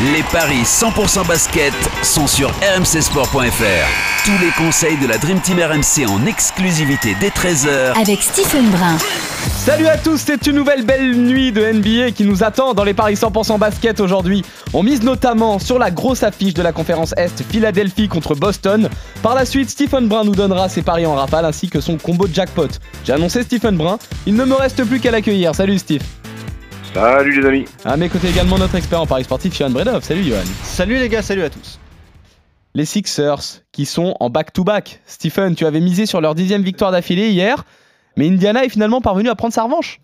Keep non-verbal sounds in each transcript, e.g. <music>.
Les paris 100% basket sont sur rmcsport.fr. Tous les conseils de la Dream Team RMC en exclusivité dès 13h avec Stephen Brun. Salut à tous, c'est une nouvelle belle nuit de NBA qui nous attend dans les paris 100% basket aujourd'hui. On mise notamment sur la grosse affiche de la conférence Est, Philadelphie contre Boston. Par la suite, Stephen Brun nous donnera ses paris en rafale ainsi que son combo de jackpot. J'ai annoncé Stephen Brun, il ne me reste plus qu'à l'accueillir. Salut Steve. Salut les amis. À mes côtés également notre expert en paris sportif, Johan Bredov. Salut Johan. Salut les gars, salut à tous. Les Sixers qui sont en back-to-back. Stephen, tu avais misé sur leur dixième victoire d'affilée hier, mais Indiana est finalement parvenu à prendre sa revanche.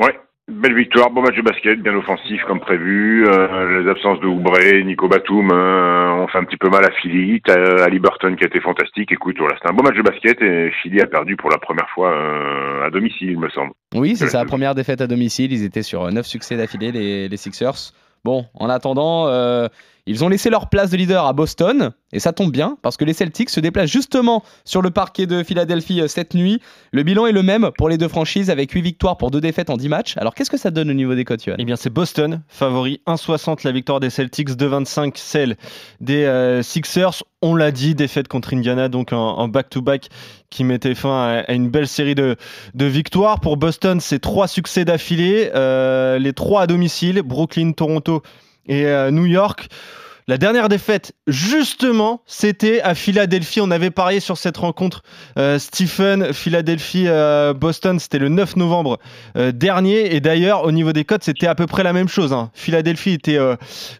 Ouais, Belle victoire, bon match de basket, bien offensif comme prévu. Euh, les absences de Oubre, Nico Batum euh, ont fait un petit peu mal à Philly. T'as Ali Burton qui a été fantastique. Écoute, voilà, c'était un beau match de basket et Philly a perdu pour la première fois euh, à domicile, il me semble. Oui, c'est sa première défaite à domicile. Ils étaient sur 9 succès d'affilée, les, les Sixers. Bon, en attendant, ils ont laissé leur place de leader à Boston, et ça tombe bien, parce que les Celtics se déplacent justement sur le parquet de Philadelphie euh, cette nuit. Le bilan est le même pour les deux franchises, avec 8 victoires pour 2 défaites en 10 matchs. Alors qu'est-ce que ça donne au niveau des cotes, Eh bien, c'est Boston, favori 1,60 la victoire des Celtics, 2,25 celle des euh, Sixers. On l'a dit, défaite contre Indiana, donc en back-to-back qui mettait fin à, une belle série de, victoires. Pour Boston, c'est trois succès d'affilée, euh, les trois à domicile, Brooklyn, Toronto et euh, New York. La dernière défaite, justement, c'était à Philadelphie. On avait parié sur cette rencontre. Euh, Stephen, Philadelphie, euh, Boston, c'était le 9 novembre dernier. Et d'ailleurs, au niveau des cotes, c'était à peu près la même chose. Hein. Philadelphie était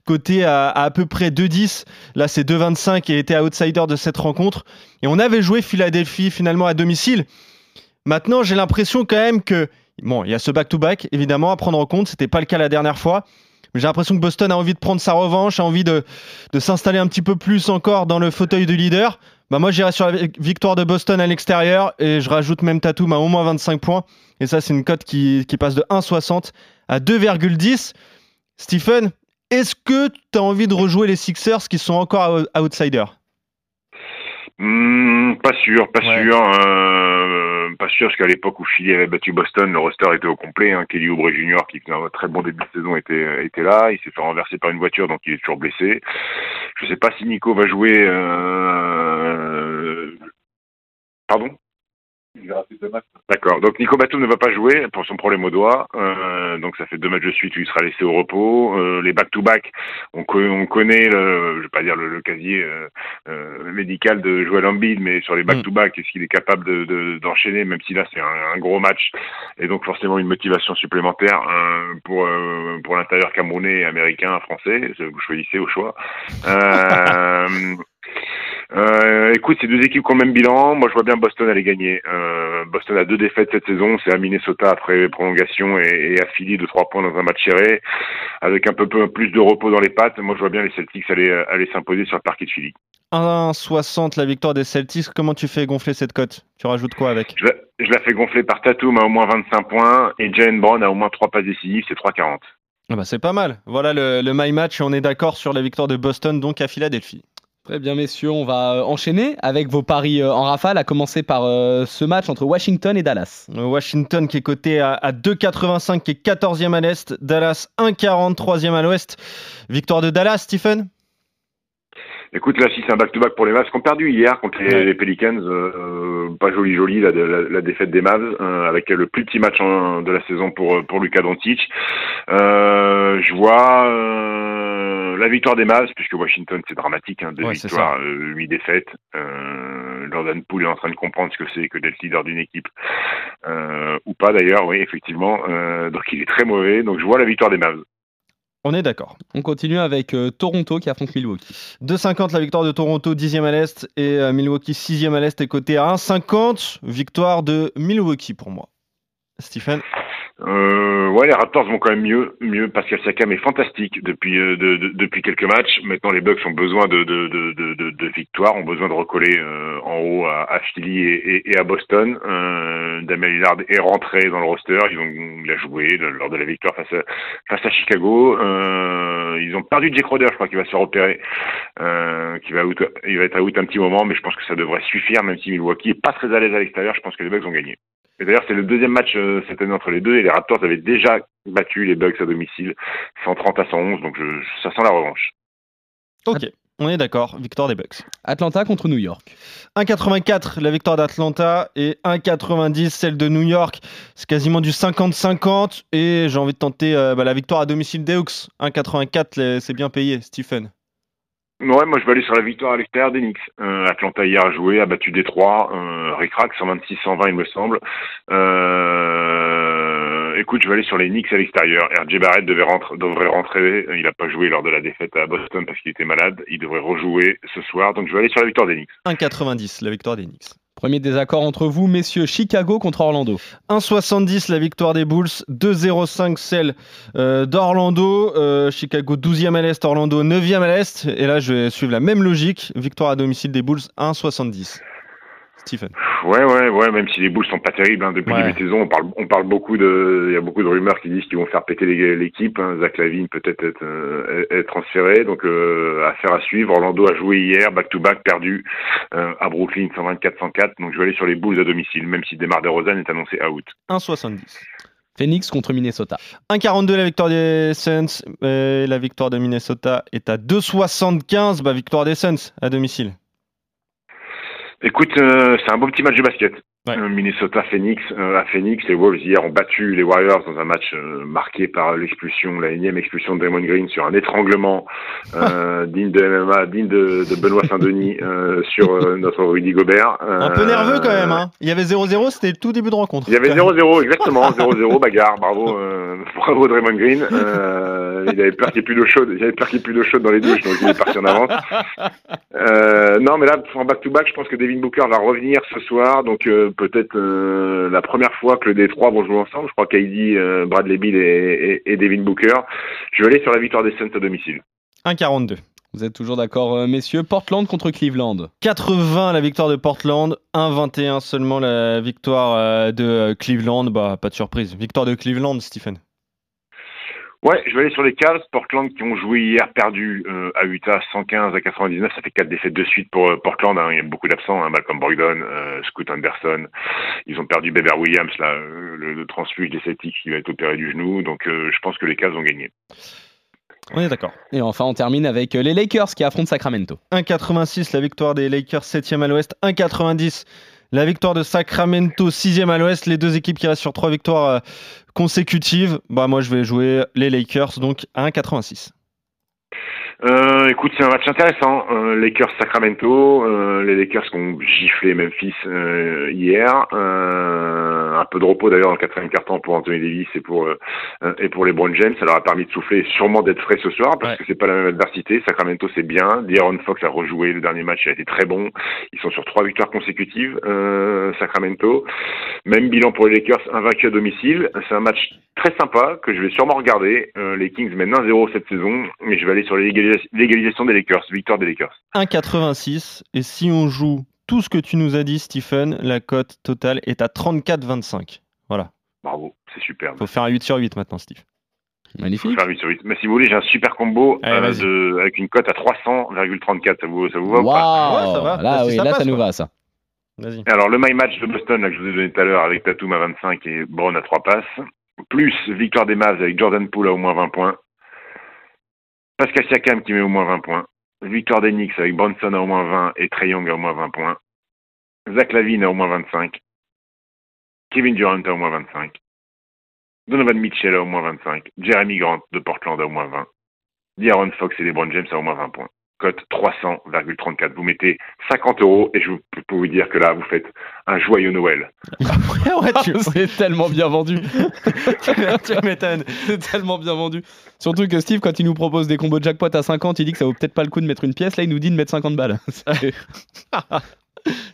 coté à, à, peu près 2,10. Là, c'est 2,25 et était outsider de cette rencontre. Et on avait joué Philadelphie finalement à domicile. Maintenant, j'ai l'impression quand même que Bon, il y a ce back-to-back, évidemment, à prendre en compte. C'était pas le cas la dernière fois. J'ai l'impression que Boston a envie de prendre sa revanche, a envie de, s'installer un petit peu plus encore dans le fauteuil de leader. Bah moi j'irai sur la victoire de Boston à l'extérieur et je rajoute même Tatum à au moins 25 points. Et ça c'est une cote qui, passe de 1,60 à 2,10. Stephen, est-ce que tu as envie de rejouer les Sixers qui sont encore outsiders hmm, Pas sûr, pas sûr. Euh, pas sûr, parce qu'à l'époque où Philly avait battu Boston, le roster était au complet. Hein. Kelly Oubre Jr., qui faisait un très bon début de saison, était, était là. Il s'est fait renverser par une voiture, donc il est toujours blessé. Je sais pas si Nico va jouer... Euh... Pardon? D'accord. Donc Nico Batum ne va pas jouer pour son problème au doigt. Euh, donc ça fait deux matchs de suite où il sera laissé au repos. Euh, les back-to-back, on, on, connaît, le, je vais pas dire le, casier euh, médical de Joel Embiid, mais sur les mm. back-to-back, est-ce qu'il est capable d'enchaîner, de, même si là c'est un, gros match? Et donc forcément une motivation supplémentaire pour pour l'intérieur camerounais, américain, français, vous choisissez au choix. <laughs> Euh, écoute, c'est deux équipes qui ont le même bilan. Moi, je vois bien Boston aller gagner. Euh, Boston a deux défaites cette saison. C'est à Minnesota après prolongation et, et à Philly de trois points dans un match serré, avec un peu, plus de repos dans les pattes. Moi, je vois bien les Celtics aller, aller s'imposer sur le parquet de Philly. 1,60 la victoire des Celtics. Comment tu fais gonfler cette cote? Tu rajoutes quoi avec? Je la, fais gonfler par Tatum à au moins 25 points et Jane Brown à au moins 3 passes décisives, c'est 3,40. Ah bah c'est pas mal. Voilà le, le my match et on est d'accord sur la victoire de Boston donc à Philadelphie. Très bien, messieurs, on va euh, enchaîner avec vos paris euh, en rafale, à commencer par euh, ce match entre Washington et Dallas. Washington qui est coté à, 2,85, qui est 14e à l'Est, Dallas 1,40, 3e à l'Ouest. Victoire de Dallas, Stephen? Écoute, là, si c'est un back-to-back pour les Mavs qui ont perdu hier contre les, Pelicans, pas joli joli la, défaite des Mavs avec le plus petit match de la saison pour pour Luka Doncic. je vois la victoire des Mavs, puisque Washington c'est dramatique, hein, deux victoires, euh, huit défaites. Euh, Jordan Poole est en train de comprendre ce que c'est que d'être leader d'une équipe, euh, ou pas d'ailleurs, oui effectivement. Euh, donc il est très mauvais. Donc je vois la victoire des Mavs. On est d'accord. On continue avec Toronto qui affronte Milwaukee. 2,50 la victoire de Toronto, 10e à l'Est, et Milwaukee 6e à l'Est est côté à 1,50. Victoire de Milwaukee pour moi. Stephen? Euh, ouais, les Raptors vont quand même mieux, mieux. Pascal Siakam est fantastique depuis euh, de, de, depuis quelques matchs. Maintenant, les Bucks ont besoin de de, de, de, victoires, ont besoin de recoller euh, en haut à, à Philly et, et, à Boston. Euh, Damien Lillard est rentré dans le roster. Ils ont, il a joué lors de la victoire face à, face à Chicago. Euh, ils ont perdu Jake Roder, je crois qu'il va se faire opérer, euh, qui va out, il va être out un petit moment, mais je pense que ça devrait suffire, même si Milwaukee est pas très à l'aise à l'extérieur. Je pense que les Bucks ont gagné. Et d'ailleurs, c'est le deuxième match euh, cette année entre les deux et les Raptors avaient déjà battu les Bucks à domicile 130 à 111, donc je, ça sent la revanche. Ok, on est d'accord, victoire des Bucks. Atlanta contre New York. 1,84 la victoire d'Atlanta et 1,90 celle de New York. C'est quasiment du 50-50 et j'ai envie de tenter euh, bah, la victoire à domicile des Hawks. 1,84 c'est bien payé, Stephen. Ouais, moi je vais aller sur la victoire à l'extérieur des Knicks. Euh, Atlanta hier a joué, a battu Détroit, euh, Rick-Rack, 126-120 il me semble. Euh, écoute, je vais aller sur les Knicks à l'extérieur. RJ Barrett devait devrait rentrer, il n'a pas joué lors de la défaite à Boston parce qu'il était malade. Il devrait rejouer ce soir, donc je vais aller sur la victoire des Knicks. 1,90 la victoire des Knicks. Premier désaccord entre vous, messieurs. Chicago contre Orlando. 1,70 la victoire des Bulls, 2,05 celle euh, d'Orlando. Euh, Chicago 12e à l'Est, Orlando 9e à l'Est. Et là, je vais suivre la même logique. Victoire à domicile des Bulls, 1,70. Stephen. Ouais, ouais, ouais, même si les Bulls sont pas terribles hein, depuis Ouais. le début de saison, on parle, on parle beaucoup de, il y a beaucoup de rumeurs qui disent qu'ils vont faire péter l'équipe. Hein. Zach Lavine peut-être être, euh, être transféré, donc euh, affaire à suivre. Orlando a joué hier, back to back, perdu euh, à Brooklyn 124-104, donc je vais aller sur les Bulls à domicile, même si Demar Derozan est annoncé out. 1,70. Phoenix contre Minnesota. 1,42 la victoire des Suns. La victoire de Minnesota est à 2,75. Bah, victoire des Suns à domicile. Écoute, euh, c'est un beau petit match de basket. Ouais. Euh, Minnesota Phoenix euh, à Phoenix, les Wolves hier ont battu les Warriors dans un match euh, marqué par l'expulsion, la énième expulsion de Draymond Green sur un étranglement <laughs> digne de MMA, digne de, de Benoît Saint-Denis sur notre Rudy Gobert. Un peu nerveux quand même. Hein. Il y avait 0-0, c'était le tout début de rencontre. Il y avait 0-0, exactement, <laughs> 0-0, bagarre, bravo, bravo Draymond Green. Il avait peur qu'il n'y ait plus d'eau chaude, il avait peur qu'il y ait plus d'eau chaude dans les douches, donc il est parti en avance. Euh, non, mais là, en back-to-back, je pense que Devin Booker va revenir ce soir, donc euh, peut-être euh, la première fois que les trois vont jouer ensemble. Je crois qu'Heidi, Bradley Bill et, et, et Devin Booker. Je vais aller sur la victoire des Suns à domicile. 1,42. Vous êtes toujours d'accord, messieurs? Portland contre Cleveland. 80 la victoire de Portland, 1,21 seulement la victoire de Cleveland. Bah, pas de surprise. Victoire de Cleveland, Stephen. Ouais, je vais aller sur les Cavs, Portland qui ont joué hier, perdu euh, à Utah 115 à 99. Ça fait quatre défaites de suite pour euh, Portland. hein. Il y a beaucoup d'absents, hein. Malcolm Brogdon, euh, Scoot Anderson. Ils ont perdu Bever Williams, là, euh, le, le transfuge des Celtics qui va être opéré du genou. Donc euh, je pense que les Cavs ont gagné. On est d'accord. Et enfin, on termine avec les Lakers qui affrontent Sacramento. 1,86 la victoire des Lakers, 7e à l'ouest. 1,90 la victoire de Sacramento, 6e à l'ouest. Les deux équipes qui restent sur trois victoires euh, consécutives. Bah, moi, je vais jouer les Lakers, donc à 1,86. Euh, écoute, c'est un match intéressant. Euh, Lakers Sacramento, euh, les Lakers qui ont giflé Memphis euh, hier. Euh, un peu de repos d'ailleurs dans le quatrième quart-temps pour Anthony Davis et pour euh, et pour les Brown James. Ça leur a permis de souffler et sûrement d'être frais ce soir parce Ouais. que c'est pas la même adversité. Sacramento c'est bien. D'Aaron Fox a rejoué le dernier match, il a été très bon. Ils sont sur trois victoires consécutives. Euh, Sacramento. Même bilan pour les Lakers, invaincu à domicile. C'est un match très sympa que je vais sûrement regarder. Euh, les Kings mènent 1-0 cette saison et je vais aller sur l'égalis- l'égalisation des Lakers, victoire des Lakers. 1,86. Et si on joue tout ce que tu nous as dit, Stephen, la cote totale est à 34,25. Voilà. Bravo, c'est superbe. Faut faire un 8 sur 8 maintenant, Steve. Faut Magnifique. faire 8 sur 8. Mais si vous voulez, j'ai un super combo Allez, euh, de, avec une cote à 300,34. Ça vous, ça vous va ou pas? Waouh Ouais, ça va. Là, oui, ça là, passe, ça nous quoi. va, ça. Vas-y. Alors, le My Match de Boston, là, que je vous ai donné tout à l'heure, avec Tatum à 25 et Brown à 3 passes, plus victoire des Mavs avec Jordan Poole à au moins 20 points, Pascal Siakam qui met au moins 20 points, victoire des Knicks avec Bronson à au moins 20 et Trey Young à au moins 20 points, Zach Lavine à au moins 25, Kevin Durant à au moins 25, Donovan Mitchell à au moins 25, Jeremy Grant de Portland à au moins 20, D'Aaron Fox et LeBron James à au moins 20 points. Cote 300,34. Vous mettez 50 euros et je vous- peux vous dire que là, vous faites un joyeux Noël. <laughs> ouais, tu, <laughs> C'est tellement bien vendu. <laughs> tu m'étonnes. C'est tellement bien vendu. Surtout que Steve, quand il nous propose des combos de jackpot à 50, il dit que ça vaut peut-être pas le coup de mettre une pièce. Là, il nous dit de mettre 50 balles.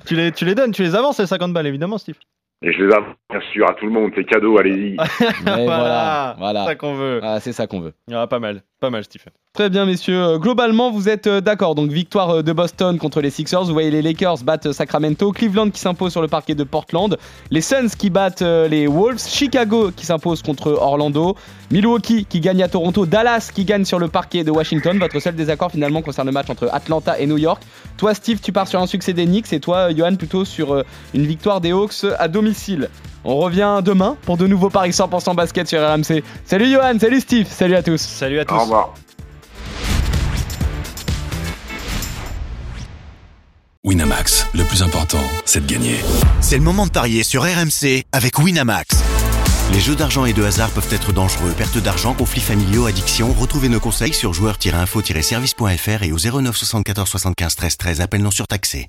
Tu les, tu les donnes, tu les avances, les 50 balles, évidemment, Steve. Et je les avoue, bien sûr, à tout le monde, c'est cadeau, allez-y. Voilà. C'est ça qu'on veut. Ah, c'est ça qu'on veut. Ah, pas mal, pas mal, Stephen. Très bien, messieurs. Euh, Globalement, vous êtes euh, d'accord. Donc, victoire euh, de Boston contre les Sixers. Vous voyez les Lakers battent Sacramento. Cleveland qui s'impose sur le parquet de Portland. Les Suns qui battent les Wolves. Chicago qui s'impose contre Orlando. Milwaukee qui gagne à Toronto. Dallas qui gagne sur le parquet de Washington. Votre seul désaccord finalement concerne le match entre Atlanta et New York. Toi, Steve, tu pars sur un succès des Knicks. Et toi, Johan, plutôt sur une victoire des Hawks à domicile. On revient demain pour de nouveaux paris 100% basket sur RMC. Salut Johan, salut Steve, salut à tous. Salut à tous. Au revoir. Winamax, le plus important, c'est de gagner. C'est le moment de parier sur RMC avec Winamax. Les jeux d'argent et de hasard peuvent être dangereux. Perte d'argent, conflits familiaux, addiction. Retrouvez nos conseils sur joueurs-info-service.fr et au 09 74 75 13 13. Appel non surtaxé.